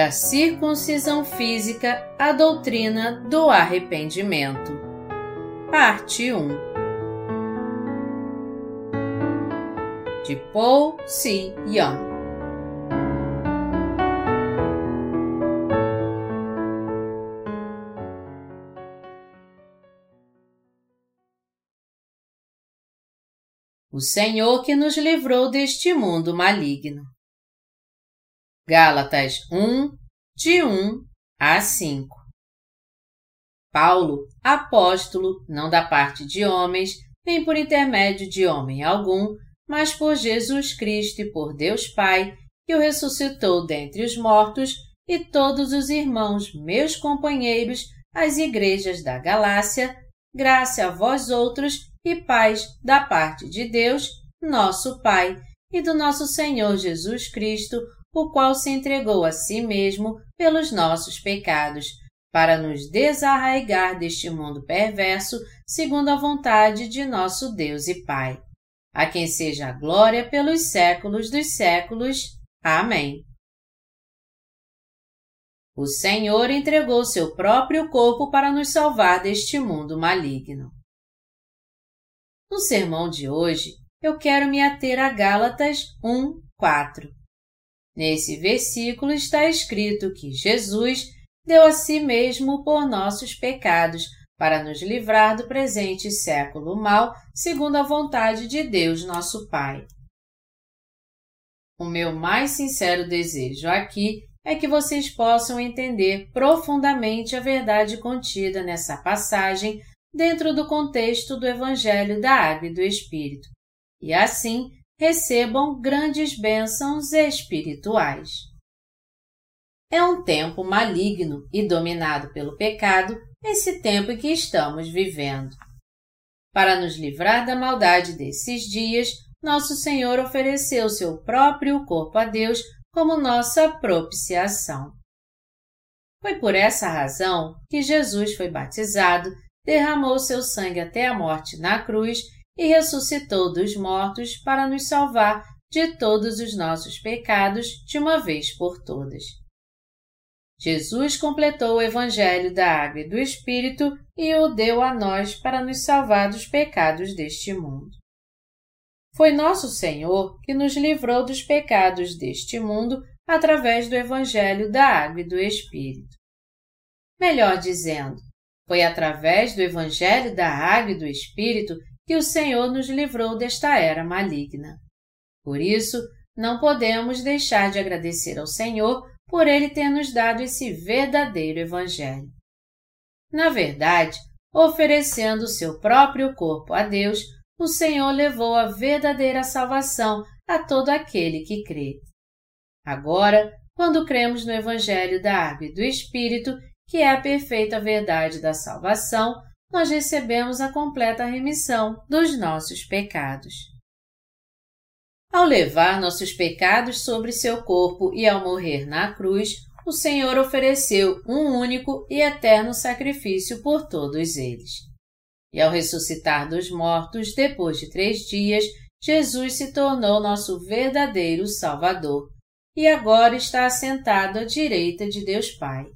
Da circuncisão física à doutrina do arrependimento. Parte 1 De Paul C. Young o Senhor que nos livrou deste mundo maligno. Gálatas 1, de 1 a 5 Paulo, apóstolo, não da parte de homens, nem por intermédio de homem algum, mas por Jesus Cristo e por Deus Pai, que o ressuscitou dentre os mortos, e todos os irmãos, meus companheiros, as igrejas da Galácia, graça a vós outros e paz da parte de Deus, nosso Pai, e do nosso Senhor Jesus Cristo, o qual se entregou a si mesmo pelos nossos pecados, para nos desarraigar deste mundo perverso, segundo a vontade de nosso Deus e Pai. A quem seja a glória pelos séculos dos séculos. Amém. O Senhor entregou seu próprio corpo para nos salvar deste mundo maligno. No sermão de hoje, eu quero me ater a Gálatas 1, 4. Nesse versículo está escrito que Jesus deu a si mesmo por nossos pecados para nos livrar do presente século mal, segundo a vontade de Deus nosso Pai. O meu mais sincero desejo aqui é que vocês possam entender profundamente a verdade contida nessa passagem dentro do contexto do Evangelho da Água e do Espírito, e assim recebam grandes bênçãos espirituais. É um tempo maligno e dominado pelo pecado esse tempo em que estamos vivendo. Para nos livrar da maldade desses dias, nosso Senhor ofereceu seu próprio corpo a Deus como nossa propiciação. Foi por essa razão que Jesus foi batizado derramou seu sangue até a morte na cruz e ressuscitou dos mortos para nos salvar de todos os nossos pecados de uma vez por todas. Jesus completou o Evangelho da Água e do Espírito e o deu a nós para nos salvar dos pecados deste mundo. Foi nosso Senhor que nos livrou dos pecados deste mundo através do Evangelho da Água e do Espírito. Melhor dizendo, foi através do Evangelho da Água e do Espírito que o Senhor nos livrou desta era maligna. Por isso, não podemos deixar de agradecer ao Senhor por Ele ter nos dado esse verdadeiro Evangelho. Na verdade, oferecendo o seu próprio corpo a Deus, o Senhor levou a verdadeira salvação a todo aquele que crê. Agora, quando cremos no Evangelho da Água e do Espírito que é a perfeita verdade da salvação, nós recebemos a completa remissão dos nossos pecados. Ao levar nossos pecados sobre seu corpo e ao morrer na cruz, o Senhor ofereceu um único e eterno sacrifício por todos eles. E ao ressuscitar dos mortos depois de três dias, Jesus se tornou nosso verdadeiro Salvador e agora está assentado à direita de Deus Pai.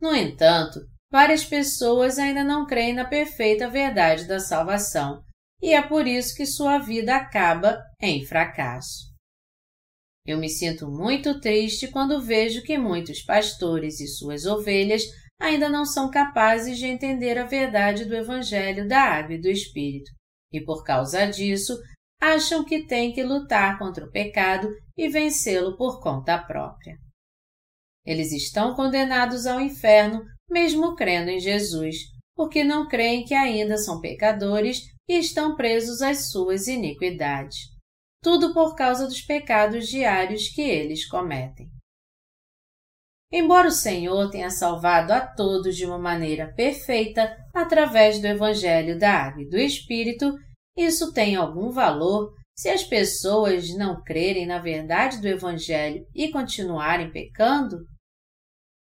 No entanto, várias pessoas ainda não creem na perfeita verdade da salvação, e é por isso que sua vida acaba em fracasso. Eu me sinto muito triste quando vejo que muitos pastores e suas ovelhas ainda não são capazes de entender a verdade do Evangelho da Água e do Espírito, e por causa disso acham que têm que lutar contra o pecado e vencê-lo por conta própria. Eles estão condenados ao inferno, mesmo crendo em Jesus, porque não creem que ainda são pecadores e estão presos às suas iniquidades. Tudo por causa dos pecados diários que eles cometem. Embora o Senhor tenha salvado a todos de uma maneira perfeita através do Evangelho da Água e do Espírito, isso tem algum valor se as pessoas não crerem na verdade do Evangelho e continuarem pecando?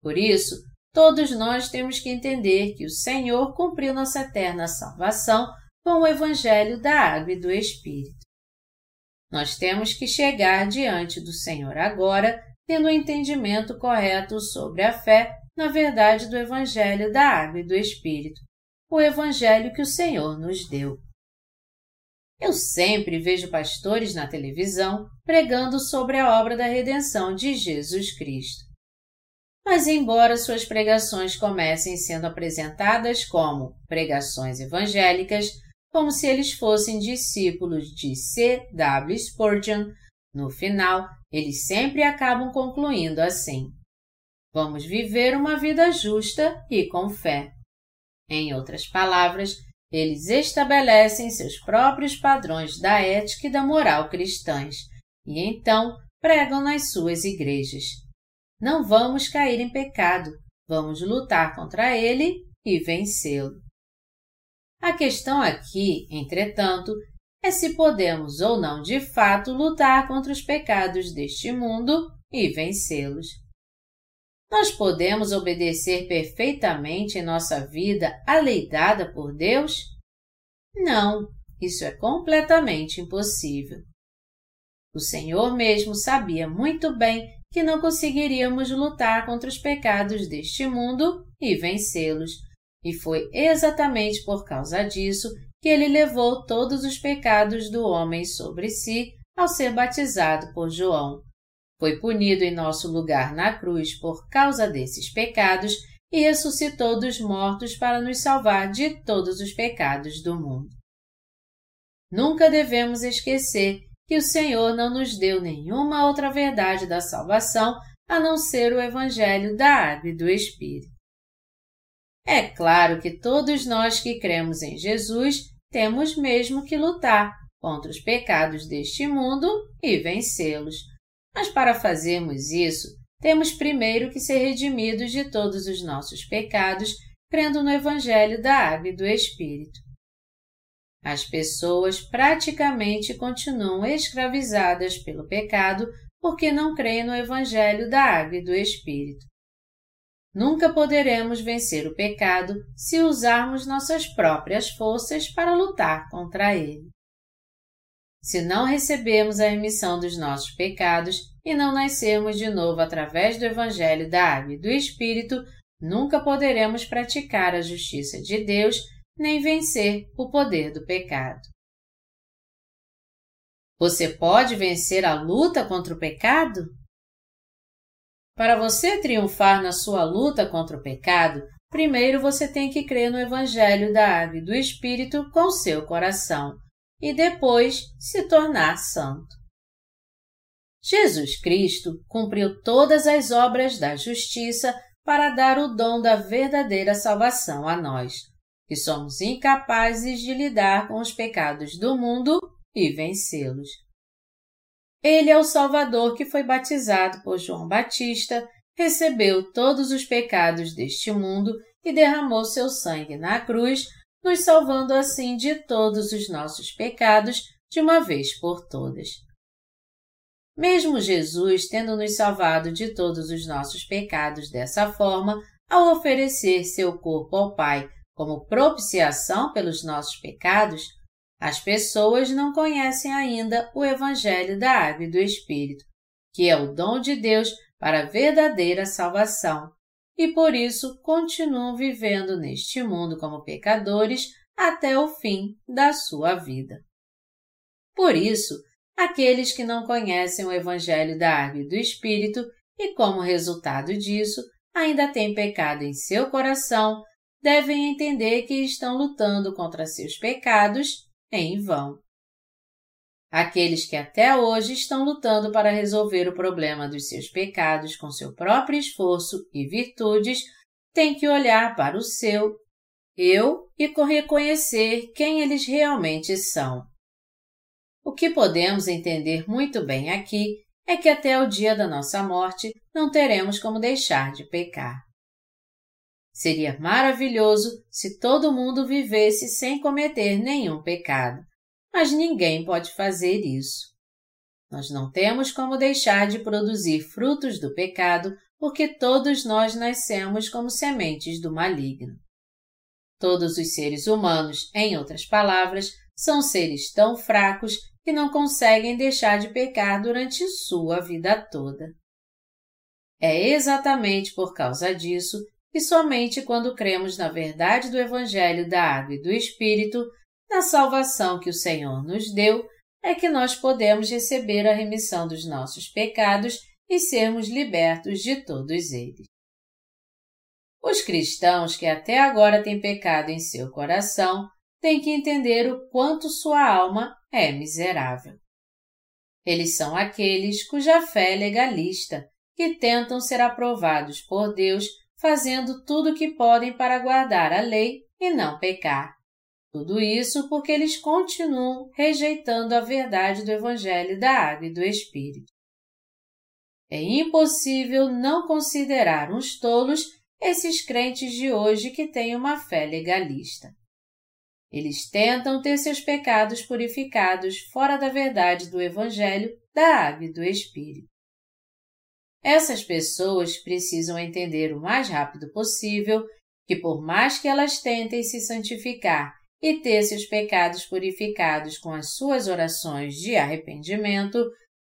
Por isso, todos nós temos que entender que o Senhor cumpriu nossa eterna salvação com o Evangelho da Água e do Espírito. Nós temos que chegar diante do Senhor agora, tendo o um entendimento correto sobre a fé na verdade do Evangelho da Água e do Espírito, o Evangelho que o Senhor nos deu. Eu sempre vejo pastores na televisão pregando sobre a obra da redenção de Jesus Cristo. Mas, embora suas pregações comecem sendo apresentadas como pregações evangélicas, como se eles fossem discípulos de C. W. Spurgeon, no final, eles sempre acabam concluindo assim: Vamos viver uma vida justa e com fé. Em outras palavras, eles estabelecem seus próprios padrões da ética e da moral cristãs e então pregam nas suas igrejas. Não vamos cair em pecado, vamos lutar contra ele e vencê-lo. A questão aqui, entretanto, é se podemos ou não de fato lutar contra os pecados deste mundo e vencê-los. Nós podemos obedecer perfeitamente em nossa vida a lei dada por Deus? Não, isso é completamente impossível. O Senhor mesmo sabia muito bem que não conseguiríamos lutar contra os pecados deste mundo e vencê-los, e foi exatamente por causa disso que ele levou todos os pecados do homem sobre si ao ser batizado por João. Foi punido em nosso lugar na cruz por causa desses pecados e ressuscitou dos mortos para nos salvar de todos os pecados do mundo. Nunca devemos esquecer que o Senhor não nos deu nenhuma outra verdade da salvação a não ser o Evangelho da Água e do Espírito. É claro que todos nós que cremos em Jesus temos mesmo que lutar contra os pecados deste mundo e vencê-los. Mas para fazermos isso, temos primeiro que ser redimidos de todos os nossos pecados, crendo no Evangelho da Água e do Espírito. As pessoas praticamente continuam escravizadas pelo pecado porque não creem no Evangelho da Água e do Espírito. Nunca poderemos vencer o pecado se usarmos nossas próprias forças para lutar contra ele. Se não recebemos a remissão dos nossos pecados e não nascermos de novo através do Evangelho da Água e do Espírito, nunca poderemos praticar a justiça de Deus nem vencer o poder do pecado. Você pode vencer a luta contra o pecado? Para você triunfar na sua luta contra o pecado, primeiro você tem que crer no Evangelho da Água e do Espírito com seu coração e depois se tornar santo. Jesus Cristo cumpriu todas as obras da justiça para dar o dom da verdadeira salvação a nós, que somos incapazes de lidar com os pecados do mundo e vencê-los. Ele é o Salvador que foi batizado por João Batista, recebeu todos os pecados deste mundo e derramou seu sangue na cruz, nos salvando assim de todos os nossos pecados de uma vez por todas. Mesmo Jesus tendo nos salvado de todos os nossos pecados dessa forma, ao oferecer seu corpo ao Pai como propiciação pelos nossos pecados, as pessoas não conhecem ainda o Evangelho da Água e do Espírito, que é o dom de Deus para a verdadeira salvação, e por isso continuam vivendo neste mundo como pecadores até o fim da sua vida. Por isso, aqueles que não conhecem o Evangelho da Água e do Espírito e, como resultado disso, ainda têm pecado em seu coração, devem entender que estão lutando contra seus pecados em vão. Aqueles que até hoje estão lutando para resolver o problema dos seus pecados com seu próprio esforço e virtudes têm que olhar para o seu eu e reconhecer quem eles realmente são. O que podemos entender muito bem aqui é que até o dia da nossa morte não teremos como deixar de pecar. Seria maravilhoso se todo mundo vivesse sem cometer nenhum pecado, mas ninguém pode fazer isso. Nós não temos como deixar de produzir frutos do pecado, porque todos nós nascemos como sementes do maligno. Todos os seres humanos, em outras palavras, são seres tão fracos que não conseguem deixar de pecar durante sua vida toda. É exatamente por causa disso que somente quando cremos na verdade do Evangelho da Água e do Espírito, na salvação que o Senhor nos deu, é que nós podemos receber a remissão dos nossos pecados e sermos libertos de todos eles. Os cristãos que até agora têm pecado em seu coração têm que entender o quanto sua alma é miserável. Eles são aqueles cuja fé é legalista, que tentam ser aprovados por Deus fazendo tudo o que podem para guardar a lei e não pecar. Tudo isso porque eles continuam rejeitando a verdade do Evangelho da Água e do Espírito. É impossível não considerar uns tolos esses crentes de hoje que têm uma fé legalista. Eles tentam ter seus pecados purificados fora da verdade do Evangelho, da Água e do Espírito. Essas pessoas precisam entender o mais rápido possível que, por mais que elas tentem se santificar e ter seus pecados purificados com as suas orações de arrependimento,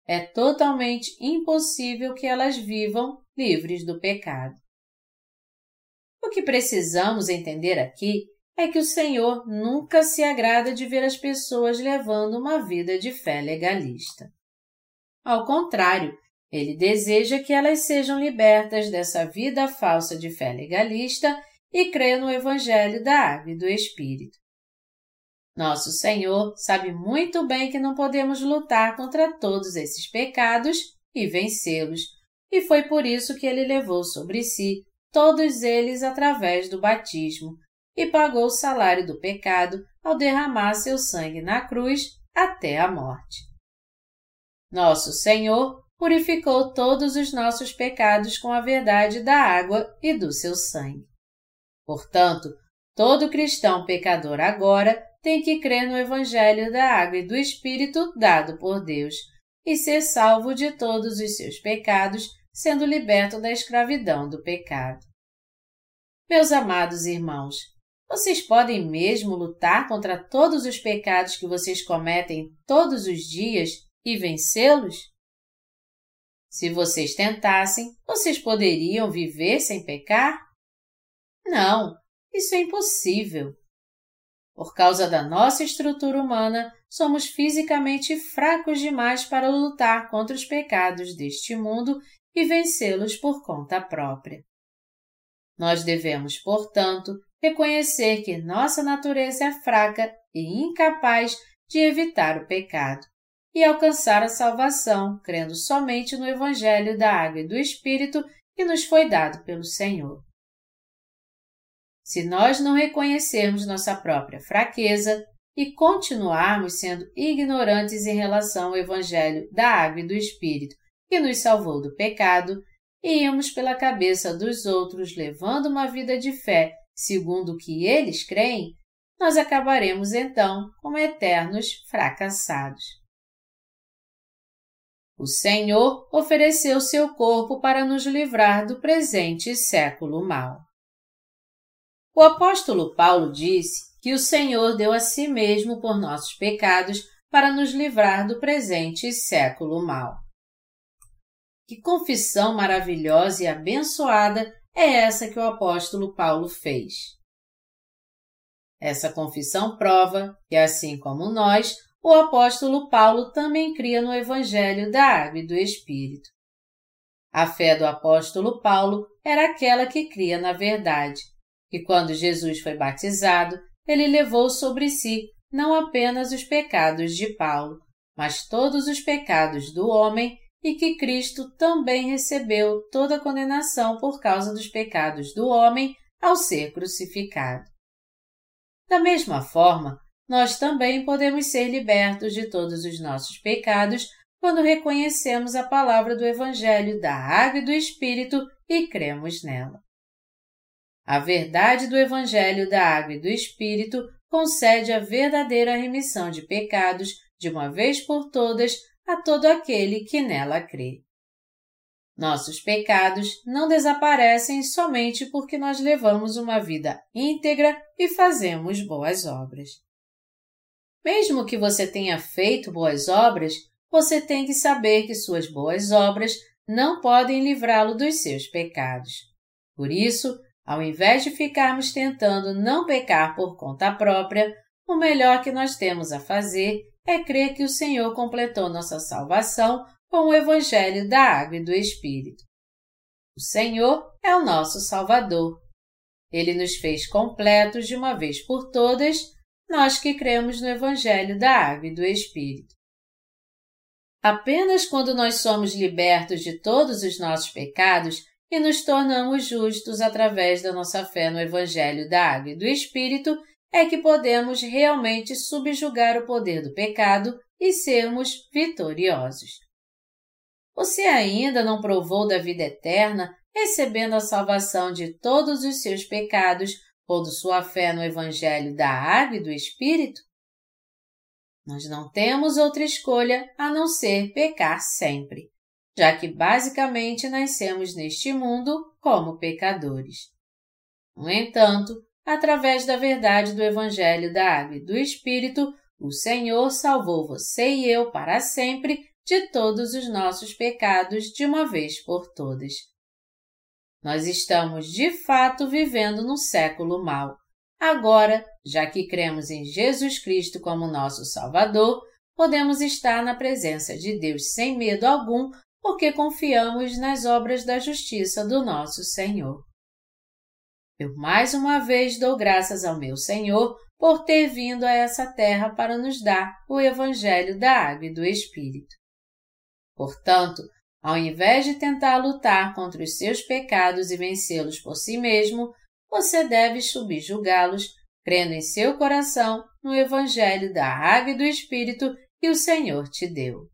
é totalmente impossível que elas vivam livres do pecado. O que precisamos entender aqui é que o Senhor nunca se agrada de ver as pessoas levando uma vida de fé legalista. Ao contrário, ele deseja que elas sejam libertas dessa vida falsa de fé legalista e creia no Evangelho da Água e do Espírito. Nosso Senhor sabe muito bem que não podemos lutar contra todos esses pecados e vencê-los, e foi por isso que ele levou sobre si todos eles através do batismo e pagou o salário do pecado ao derramar seu sangue na cruz até a morte. Nosso Senhor purificou todos os nossos pecados com a verdade da água e do seu sangue. Portanto, todo cristão pecador agora tem que crer no Evangelho da Água e do Espírito dado por Deus e ser salvo de todos os seus pecados, sendo liberto da escravidão do pecado. Meus amados irmãos, vocês podem mesmo lutar contra todos os pecados que vocês cometem todos os dias e vencê-los? Se vocês tentassem, vocês poderiam viver sem pecar? Não, isso é impossível. Por causa da nossa estrutura humana, somos fisicamente fracos demais para lutar contra os pecados deste mundo e vencê-los por conta própria. Nós devemos, portanto, reconhecer que nossa natureza é fraca e incapaz de evitar o pecado e alcançar a salvação crendo somente no Evangelho da Água e do Espírito que nos foi dado pelo Senhor. Se nós não reconhecermos nossa própria fraqueza e continuarmos sendo ignorantes em relação ao Evangelho da Água e do Espírito que nos salvou do pecado, íamos pela cabeça dos outros levando uma vida de fé segundo o que eles creem, nós acabaremos então como eternos fracassados. O Senhor ofereceu seu corpo para nos livrar do presente século mau. O apóstolo Paulo disse que o Senhor deu a si mesmo por nossos pecados para nos livrar do presente século mau. Que confissão maravilhosa e abençoada é essa que o apóstolo Paulo fez. Essa confissão prova que, assim como nós, o apóstolo Paulo também cria no Evangelho da Água e do Espírito. A fé do apóstolo Paulo era aquela que cria na verdade, que quando Jesus foi batizado, ele levou sobre si não apenas os pecados de Paulo, mas todos os pecados do homem e que Cristo também recebeu toda a condenação por causa dos pecados do homem ao ser crucificado. Da mesma forma, nós também podemos ser libertos de todos os nossos pecados quando reconhecemos a palavra do Evangelho da Água e do Espírito e cremos nela. A verdade do Evangelho da Água e do Espírito concede a verdadeira remissão de pecados de uma vez por todas a todo aquele que nela crê. Nossos pecados não desaparecem somente porque nós levamos uma vida íntegra e fazemos boas obras. Mesmo que você tenha feito boas obras, você tem que saber que suas boas obras não podem livrá-lo dos seus pecados. Por isso, ao invés de ficarmos tentando não pecar por conta própria, o melhor que nós temos a fazer é crer que o Senhor completou nossa salvação com o Evangelho da Água e do Espírito. O Senhor é o nosso Salvador. Ele nos fez completos de uma vez por todas, nós que cremos no Evangelho da Água e do Espírito. Apenas quando nós somos libertos de todos os nossos pecados e nos tornamos justos através da nossa fé no Evangelho da Água e do Espírito é que podemos realmente subjugar o poder do pecado e sermos vitoriosos. Você ainda não provou da vida eterna, recebendo a salvação de todos os seus pecados, pondo sua fé no Evangelho da Água e do Espírito? Nós não temos outra escolha a não ser pecar sempre, já que basicamente nascemos neste mundo como pecadores. No entanto, através da verdade do Evangelho da Água e do Espírito, o Senhor salvou você e eu para sempre de todos os nossos pecados de uma vez por todas. Nós estamos de fato vivendo no século mau. Agora, já que cremos em Jesus Cristo como nosso Salvador, podemos estar na presença de Deus sem medo algum, porque confiamos nas obras da justiça do nosso Senhor. Eu mais uma vez dou graças ao meu Senhor por ter vindo a essa terra para nos dar o Evangelho da Água e do Espírito. Portanto, ao invés de tentar lutar contra os seus pecados e vencê-los por si mesmo, você deve subjugá-los, crendo em seu coração no Evangelho da Água e do Espírito que o Senhor te deu.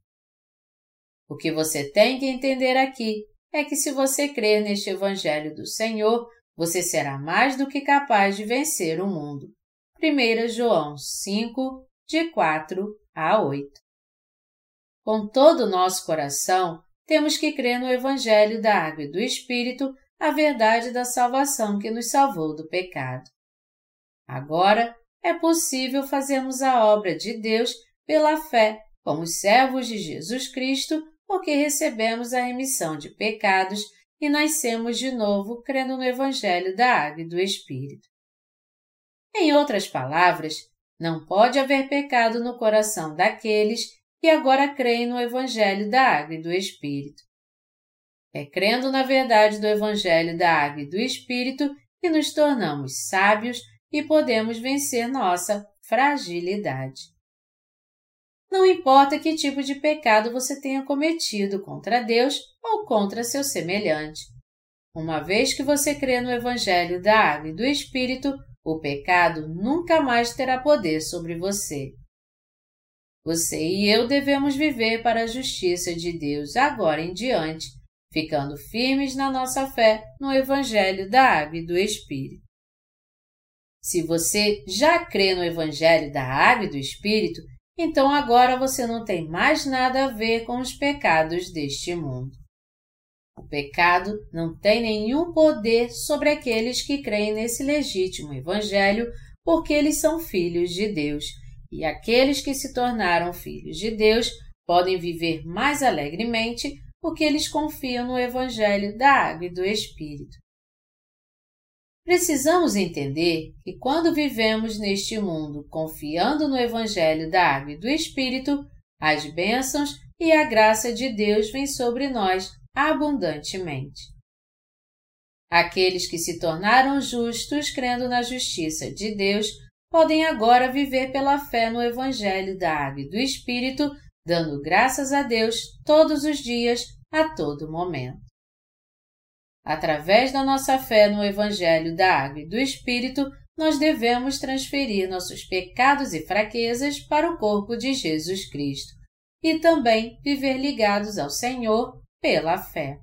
O que você tem que entender aqui é que se você crer neste Evangelho do Senhor, você será mais do que capaz de vencer o mundo. 1 João 5, de 4 a 8. Com todo o nosso coração, temos que crer no Evangelho da Água e do Espírito, a verdade da salvação que nos salvou do pecado. Agora, é possível fazermos a obra de Deus pela fé, como servos de Jesus Cristo, porque recebemos a remissão de pecados e nascemos de novo crendo no Evangelho da Água e do Espírito. Em outras palavras, não pode haver pecado no coração daqueles e agora creem no Evangelho da Água e do Espírito. É crendo na verdade do Evangelho da Água e do Espírito que nos tornamos sábios e podemos vencer nossa fragilidade. Não importa que tipo de pecado você tenha cometido contra Deus ou contra seu semelhante. Uma vez que você crê no Evangelho da Água e do Espírito, o pecado nunca mais terá poder sobre você. Você e eu devemos viver para a justiça de Deus agora em diante, ficando firmes na nossa fé no Evangelho da Água e do Espírito. Se você já crê no Evangelho da Água e do Espírito, então agora você não tem mais nada a ver com os pecados deste mundo. O pecado não tem nenhum poder sobre aqueles que creem nesse legítimo Evangelho, porque eles são filhos de Deus e aqueles que se tornaram filhos de Deus podem viver mais alegremente porque eles confiam no Evangelho da Água e do Espírito. Precisamos entender que quando vivemos neste mundo confiando no Evangelho da Água e do Espírito, as bênçãos e a graça de Deus vêm sobre nós abundantemente. Aqueles que se tornaram justos crendo na justiça de Deus podem agora viver pela fé no Evangelho da Água e do Espírito, dando graças a Deus todos os dias, a todo momento. Através da nossa fé no Evangelho da Água e do Espírito, nós devemos transferir nossos pecados e fraquezas para o corpo de Jesus Cristo e também viver ligados ao Senhor pela fé.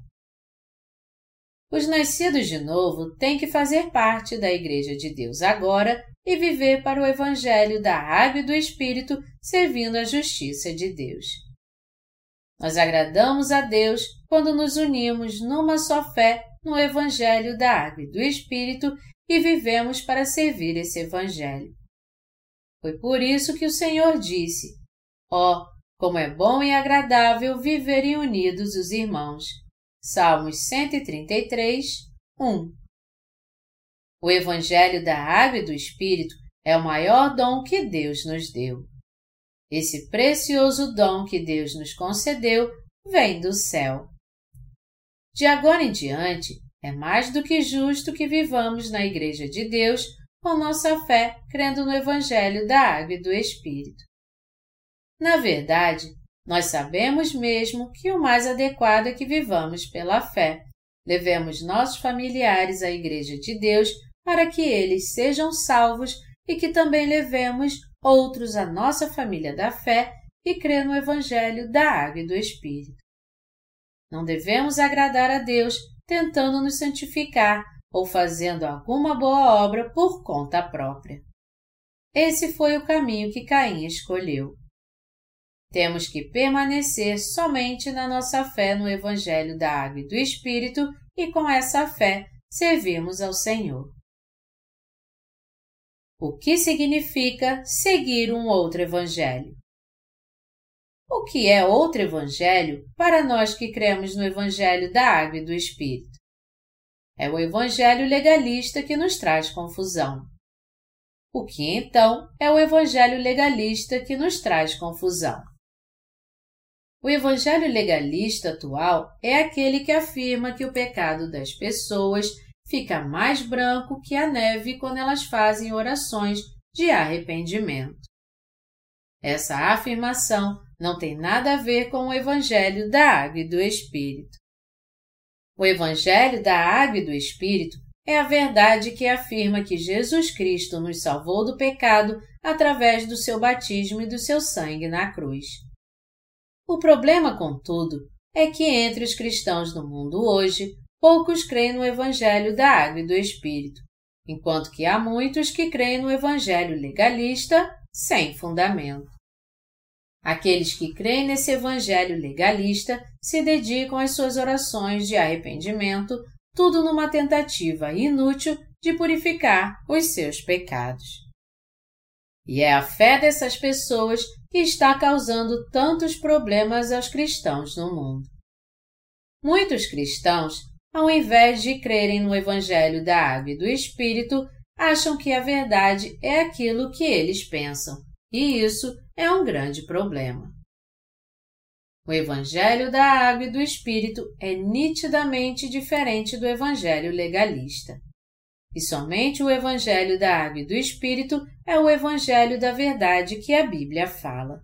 Os nascidos de novo têm que fazer parte da Igreja de Deus agora e viver para o Evangelho da Água e do Espírito, servindo a justiça de Deus. Nós agradamos a Deus quando nos unimos numa só fé no Evangelho da Água e do Espírito e vivemos para servir esse Evangelho. Foi por isso que o Senhor disse: Ó, oh, como é bom e agradável viverem unidos os irmãos. Salmos 133, 1. O Evangelho da Água e do Espírito é o maior dom que Deus nos deu. Esse precioso dom que Deus nos concedeu vem do céu. De agora em diante, é mais do que justo que vivamos na Igreja de Deus com nossa fé crendo no Evangelho da Água e do Espírito. Na verdade, nós sabemos mesmo que o mais adequado é que vivamos pela fé, levemos nossos familiares à Igreja de Deus para que eles sejam salvos e que também levemos outros à nossa família da fé e crê no Evangelho da Água e do Espírito. Não devemos agradar a Deus tentando nos santificar ou fazendo alguma boa obra por conta própria. Esse foi o caminho que Caim escolheu. Temos que permanecer somente na nossa fé no Evangelho da Água e do Espírito e com essa fé servimos ao Senhor. O que significa seguir um outro Evangelho? O que é outro Evangelho para nós que cremos no Evangelho da Água e do Espírito? É o Evangelho legalista que nos traz confusão. O que então é o Evangelho legalista que nos traz confusão? O Evangelho legalista atual é aquele que afirma que o pecado das pessoas fica mais branco que a neve quando elas fazem orações de arrependimento. Essa afirmação não tem nada a ver com o Evangelho da Água e do Espírito. O Evangelho da Água e do Espírito é a verdade que afirma que Jesus Cristo nos salvou do pecado através do seu batismo e do seu sangue na cruz. O problema, contudo, é que entre os cristãos do mundo hoje, poucos creem no Evangelho da Água e do Espírito, enquanto que há muitos que creem no Evangelho legalista sem fundamento. Aqueles que creem nesse Evangelho legalista se dedicam às suas orações de arrependimento, tudo numa tentativa inútil de purificar os seus pecados. E é a fé dessas pessoas que está causando tantos problemas aos cristãos no mundo. Muitos cristãos ao invés de crerem no Evangelho da Água e do Espírito, acham que a verdade é aquilo que eles pensam, e isso é um grande problema. O Evangelho da Água e do Espírito é nitidamente diferente do Evangelho legalista. E somente o Evangelho da Água e do Espírito é o Evangelho da verdade que a Bíblia fala.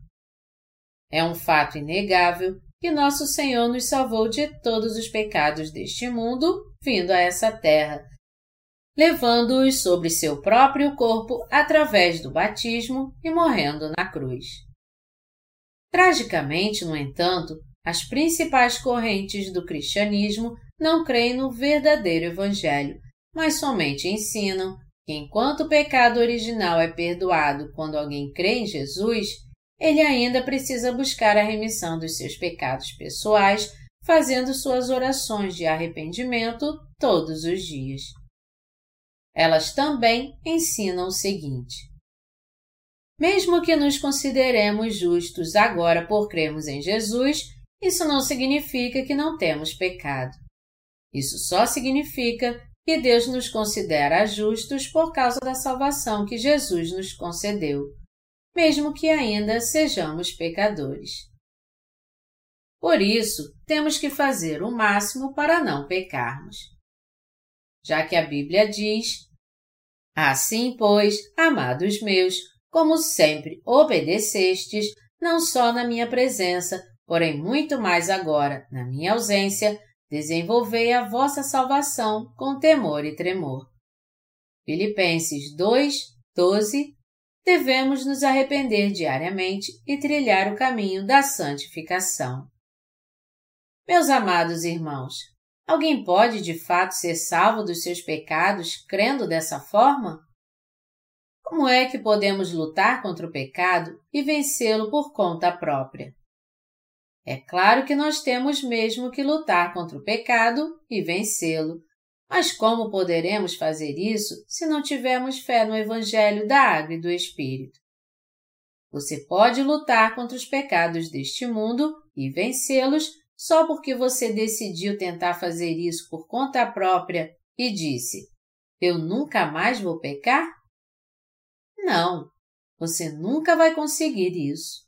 É um fato inegável que nosso Senhor nos salvou de todos os pecados deste mundo, vindo a essa terra, levando-os sobre seu próprio corpo através do batismo e morrendo na cruz. Tragicamente, no entanto, as principais correntes do cristianismo não creem no verdadeiro Evangelho, mas somente ensinam que enquanto o pecado original é perdoado quando alguém crê em Jesus, ele ainda precisa buscar a remissão dos seus pecados pessoais, fazendo suas orações de arrependimento todos os dias. Elas também ensinam o seguinte: Mesmo que nos consideremos justos agora por cremos em Jesus, isso não significa que não temos pecado. Isso só significa que Deus nos considera justos por causa da salvação que Jesus nos concedeu mesmo que ainda sejamos pecadores. Por isso, temos que fazer o máximo para não pecarmos. Já que a Bíblia diz: Assim, pois, amados meus, como sempre obedecestes, não só na minha presença, porém muito mais agora, na minha ausência, desenvolvei a vossa salvação com temor e tremor. Filipenses 2, 12 devemos nos arrepender diariamente e trilhar o caminho da santificação. Meus amados irmãos, alguém pode de fato ser salvo dos seus pecados crendo dessa forma? Como é que podemos lutar contra o pecado e vencê-lo por conta própria? É claro que nós temos mesmo que lutar contra o pecado e vencê-lo, mas como poderemos fazer isso se não tivermos fé no Evangelho da Água e do Espírito? Você pode lutar contra os pecados deste mundo e vencê-los só porque você decidiu tentar fazer isso por conta própria e disse: Eu nunca mais vou pecar? Não, você nunca vai conseguir isso.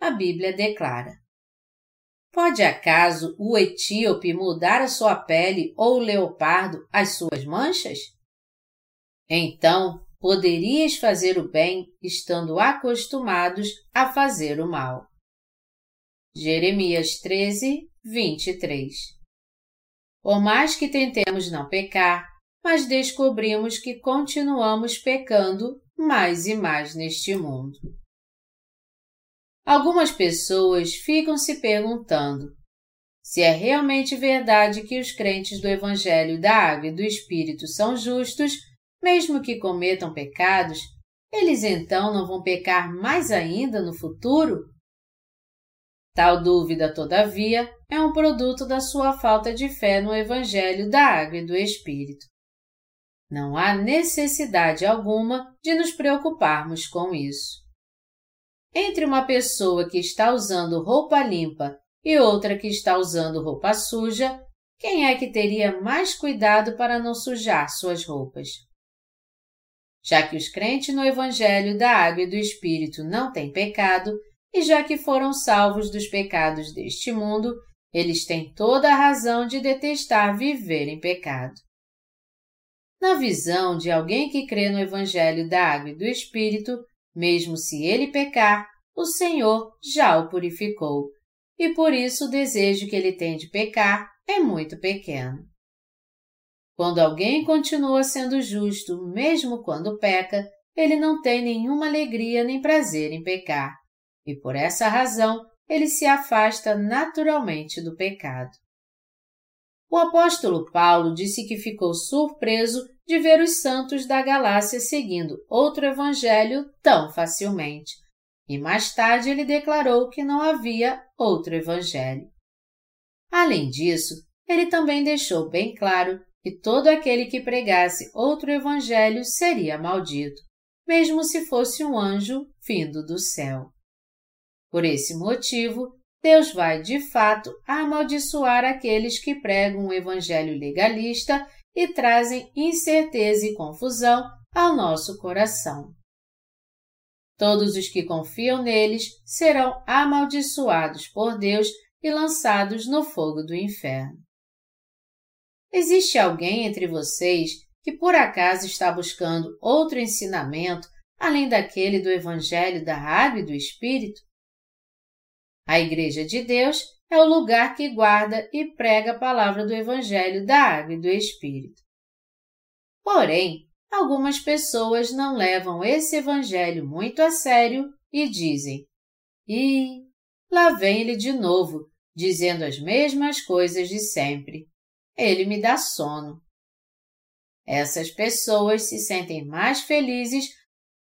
A Bíblia declara. Pode acaso o etíope mudar a sua pele ou o leopardo as suas manchas? Então, poderias fazer o bem estando acostumados a fazer o mal. Jeremias 13, 23 Por mais que tentemos não pecar, mas descobrimos que continuamos pecando mais e mais neste mundo. Algumas pessoas ficam se perguntando se é realmente verdade que os crentes do Evangelho da Água e do Espírito são justos, mesmo que cometam pecados, eles então não vão pecar mais ainda no futuro? Tal dúvida, todavia, é um produto da sua falta de fé no Evangelho da Água e do Espírito. Não há necessidade alguma de nos preocuparmos com isso. Entre uma pessoa que está usando roupa limpa e outra que está usando roupa suja, quem é que teria mais cuidado para não sujar suas roupas? Já que os crentes no Evangelho da Água e do Espírito não têm pecado, e já que foram salvos dos pecados deste mundo, eles têm toda a razão de detestar viver em pecado. Na visão de alguém que crê no Evangelho da Água e do Espírito, mesmo se ele pecar, o Senhor já o purificou, e por isso o desejo que ele tem de pecar é muito pequeno. Quando alguém continua sendo justo, mesmo quando peca, ele não tem nenhuma alegria nem prazer em pecar e por essa razão ele se afasta naturalmente do pecado. O apóstolo Paulo disse que ficou surpreso de ver os santos da Galácia seguindo outro evangelho tão facilmente, e mais tarde ele declarou que não havia outro evangelho. Além disso, ele também deixou bem claro que todo aquele que pregasse outro evangelho seria maldito, mesmo se fosse um anjo vindo do céu. Por esse motivo, Deus vai de fato amaldiçoar aqueles que pregam um evangelho legalista e trazem incerteza e confusão ao nosso coração. Todos os que confiam neles serão amaldiçoados por Deus e lançados no fogo do inferno. Existe alguém entre vocês que por acaso está buscando outro ensinamento além daquele do Evangelho da Água e do Espírito? A Igreja de Deus é o lugar que guarda e prega a palavra do Evangelho da Água e do Espírito. Porém, algumas pessoas não levam esse Evangelho muito a sério e dizem: E lá vem ele de novo, dizendo as mesmas coisas de sempre. Ele me dá sono. Essas pessoas se sentem mais felizes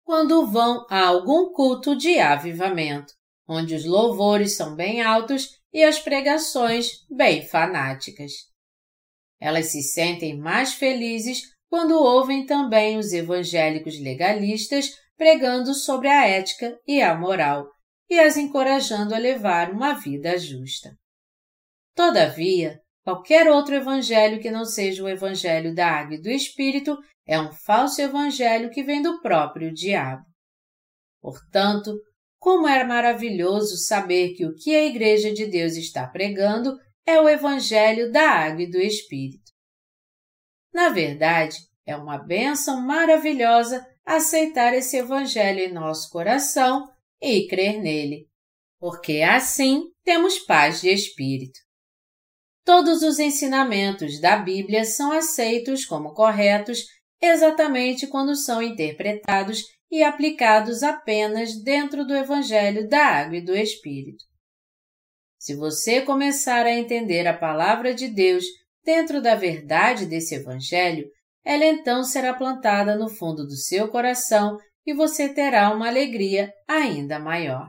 quando vão a algum culto de avivamento onde os louvores são bem altos e as pregações bem fanáticas. Elas se sentem mais felizes quando ouvem também os evangélicos legalistas pregando sobre a ética e a moral e as encorajando a levar uma vida justa. Todavia, qualquer outro evangelho que não seja o evangelho da água e do espírito é um falso evangelho que vem do próprio diabo. Portanto, como é maravilhoso saber que o que a Igreja de Deus está pregando é o Evangelho da Água e do Espírito. Na verdade, é uma bênção maravilhosa aceitar esse Evangelho em nosso coração e crer nele, porque assim temos paz de espírito. Todos os ensinamentos da Bíblia são aceitos como corretos exatamente quando são interpretados e aplicados apenas dentro do Evangelho da Água e do Espírito. Se você começar a entender a palavra de Deus dentro da verdade desse Evangelho, ela então será plantada no fundo do seu coração e você terá uma alegria ainda maior.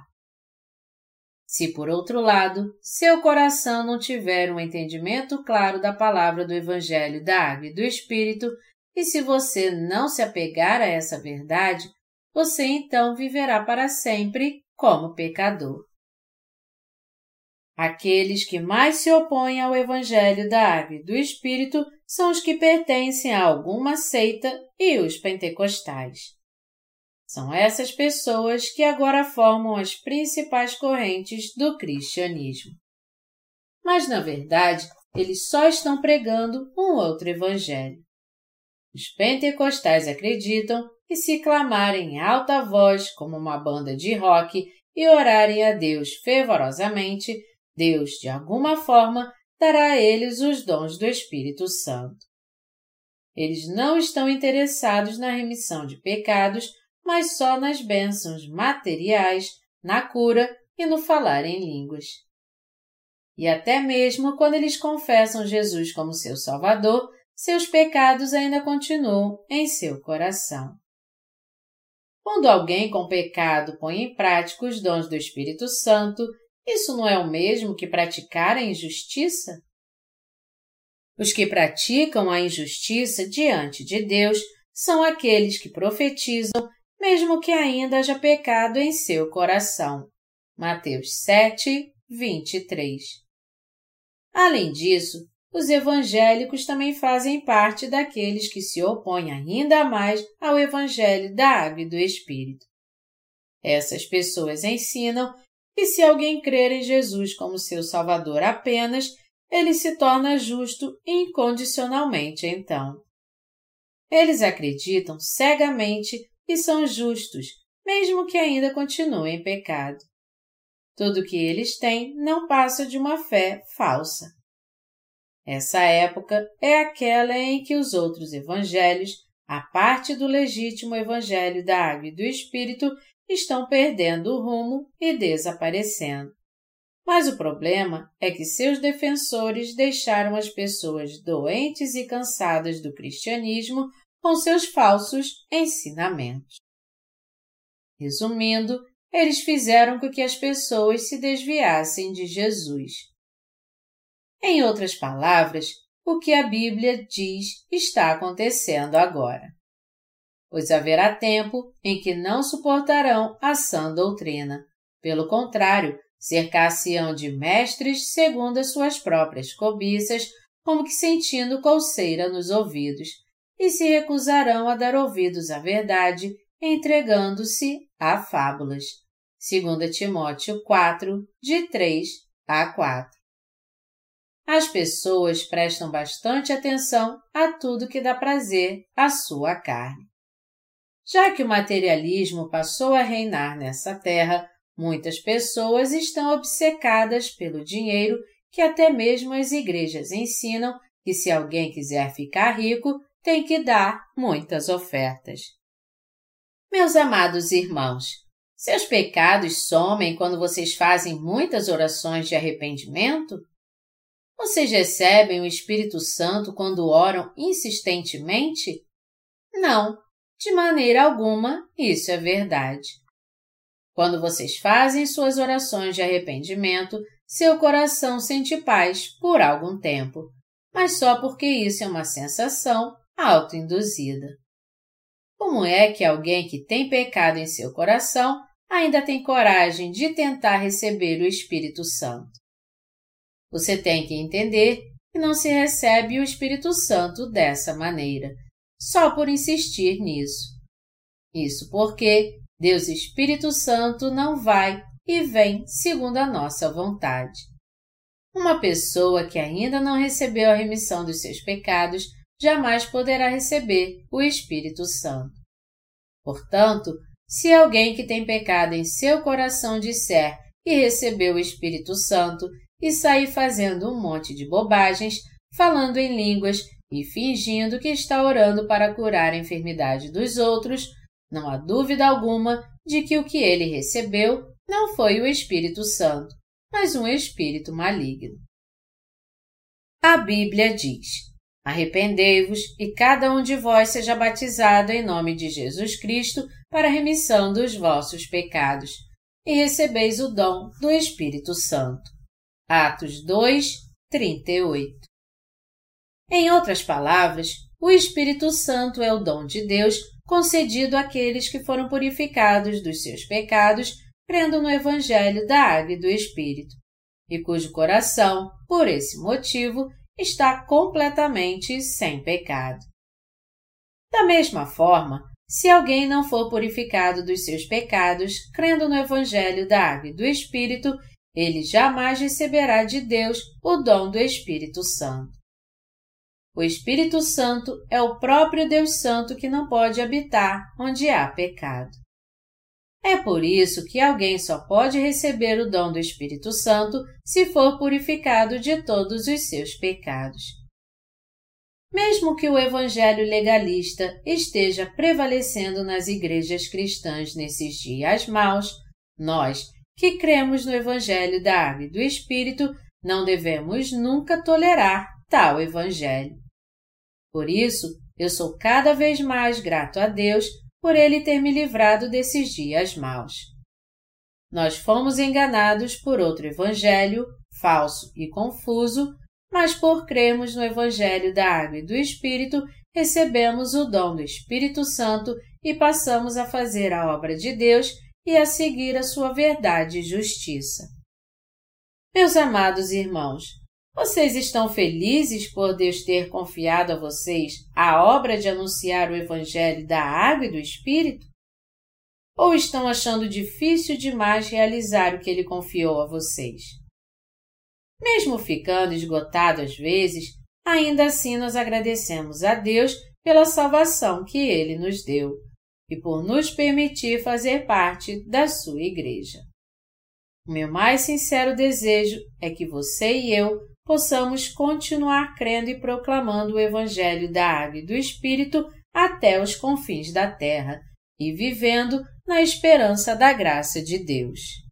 Se, por outro lado, seu coração não tiver um entendimento claro da palavra do Evangelho da Água e do Espírito, e se você não se apegar a essa verdade, você então viverá para sempre como pecador. Aqueles que mais se opõem ao Evangelho da Água e do Espírito são os que pertencem a alguma seita e os pentecostais. São essas pessoas que agora formam as principais correntes do cristianismo. Mas, na verdade, eles só estão pregando um outro evangelho. Os pentecostais acreditam que se clamarem em alta voz como uma banda de rock e orarem a Deus fervorosamente, Deus, de alguma forma, dará a eles os dons do Espírito Santo. Eles não estão interessados na remissão de pecados mas só nas bênçãos materiais, na cura e no falar em línguas. E até mesmo quando eles confessam Jesus como seu Salvador, seus pecados ainda continuam em seu coração. Quando alguém com pecado põe em prática os dons do Espírito Santo, isso não é o mesmo que praticar a injustiça? Os que praticam a injustiça diante de Deus são aqueles que profetizam mesmo que ainda haja pecado em seu coração. Mateus 7, 23. Além disso, os evangélicos também fazem parte daqueles que se opõem ainda mais ao Evangelho da Água e do Espírito. Essas pessoas ensinam que se alguém crer em Jesus como seu Salvador apenas, ele se torna justo incondicionalmente então. Eles acreditam cegamente e são justos, mesmo que ainda continuem em pecado. Tudo o que eles têm não passa de uma fé falsa. Essa época é aquela em que os outros evangelhos, a parte do legítimo evangelho da água e do Espírito, estão perdendo o rumo e desaparecendo. Mas o problema é que seus defensores deixaram as pessoas doentes e cansadas do cristianismo com seus falsos ensinamentos. Resumindo, eles fizeram com que as pessoas se desviassem de Jesus. Em outras palavras, o que a Bíblia diz está acontecendo agora. Pois haverá tempo em que não suportarão a sã doutrina. Pelo contrário, cercar-se-ão de mestres segundo as suas próprias cobiças, como que sentindo colseira nos ouvidos, e se recusarão a dar ouvidos à verdade, entregando-se a fábulas. 2 Timóteo 4, de 3 a 4. As pessoas prestam bastante atenção a tudo que dá prazer à sua carne. Já que o materialismo passou a reinar nessa terra, muitas pessoas estão obcecadas pelo dinheiro que até mesmo as igrejas ensinam que se alguém quiser ficar rico, tem que dar muitas ofertas. Meus amados irmãos, seus pecados somem quando vocês fazem muitas orações de arrependimento? Vocês recebem o Espírito Santo quando oram insistentemente? Não, de maneira alguma isso é verdade. Quando vocês fazem suas orações de arrependimento, seu coração sente paz por algum tempo, mas só porque isso é uma sensação autoinduzida. Como é que alguém que tem pecado em seu coração ainda tem coragem de tentar receber o Espírito Santo? Você tem que entender que não se recebe o Espírito Santo dessa maneira, só por insistir nisso. Isso porque Deus Espírito Santo não vai e vem segundo a nossa vontade. Uma pessoa que ainda não recebeu a remissão dos seus pecados jamais poderá receber o Espírito Santo. Portanto, se alguém que tem pecado em seu coração disser que recebeu o Espírito Santo e sair fazendo um monte de bobagens, falando em línguas e fingindo que está orando para curar a enfermidade dos outros, não há dúvida alguma de que o que ele recebeu não foi o Espírito Santo, mas um espírito maligno. A Bíblia diz: Arrependei-vos e cada um de vós seja batizado em nome de Jesus Cristo para a remissão dos vossos pecados, e recebeis o dom do Espírito Santo. Atos 2, 38. Em outras palavras, o Espírito Santo é o dom de Deus concedido àqueles que foram purificados dos seus pecados, crendo no Evangelho da Água e do Espírito. e cujo coração, por esse motivo, está completamente sem pecado. Da mesma forma, se alguém não for purificado dos seus pecados, crendo no Evangelho da Água e do Espírito, ele jamais receberá de Deus o dom do Espírito Santo. O Espírito Santo é o próprio Deus Santo que não pode habitar onde há pecado. É por isso que alguém só pode receber o dom do Espírito Santo se for purificado de todos os seus pecados. Mesmo que o evangelho legalista esteja prevalecendo nas igrejas cristãs nesses dias maus, nós, que cremos no evangelho da água e do Espírito, não devemos nunca tolerar tal evangelho. Por isso, eu sou cada vez mais grato a Deus por ele ter me livrado desses dias maus. Nós fomos enganados por outro evangelho, falso e confuso, mas por crermos no evangelho da água e do Espírito, recebemos o dom do Espírito Santo e passamos a fazer a obra de Deus e a seguir a sua verdade e justiça. Meus amados irmãos, vocês estão felizes por Deus ter confiado a vocês a obra de anunciar o Evangelho da Água e do Espírito? Ou estão achando difícil demais realizar o que Ele confiou a vocês? Mesmo ficando esgotado às vezes, ainda assim nós agradecemos a Deus pela salvação que Ele nos deu e por nos permitir fazer parte da Sua Igreja. O meu mais sincero desejo é que você e eu possamos continuar crendo e proclamando o Evangelho da Água e do Espírito até os confins da terra e vivendo na esperança da graça de Deus.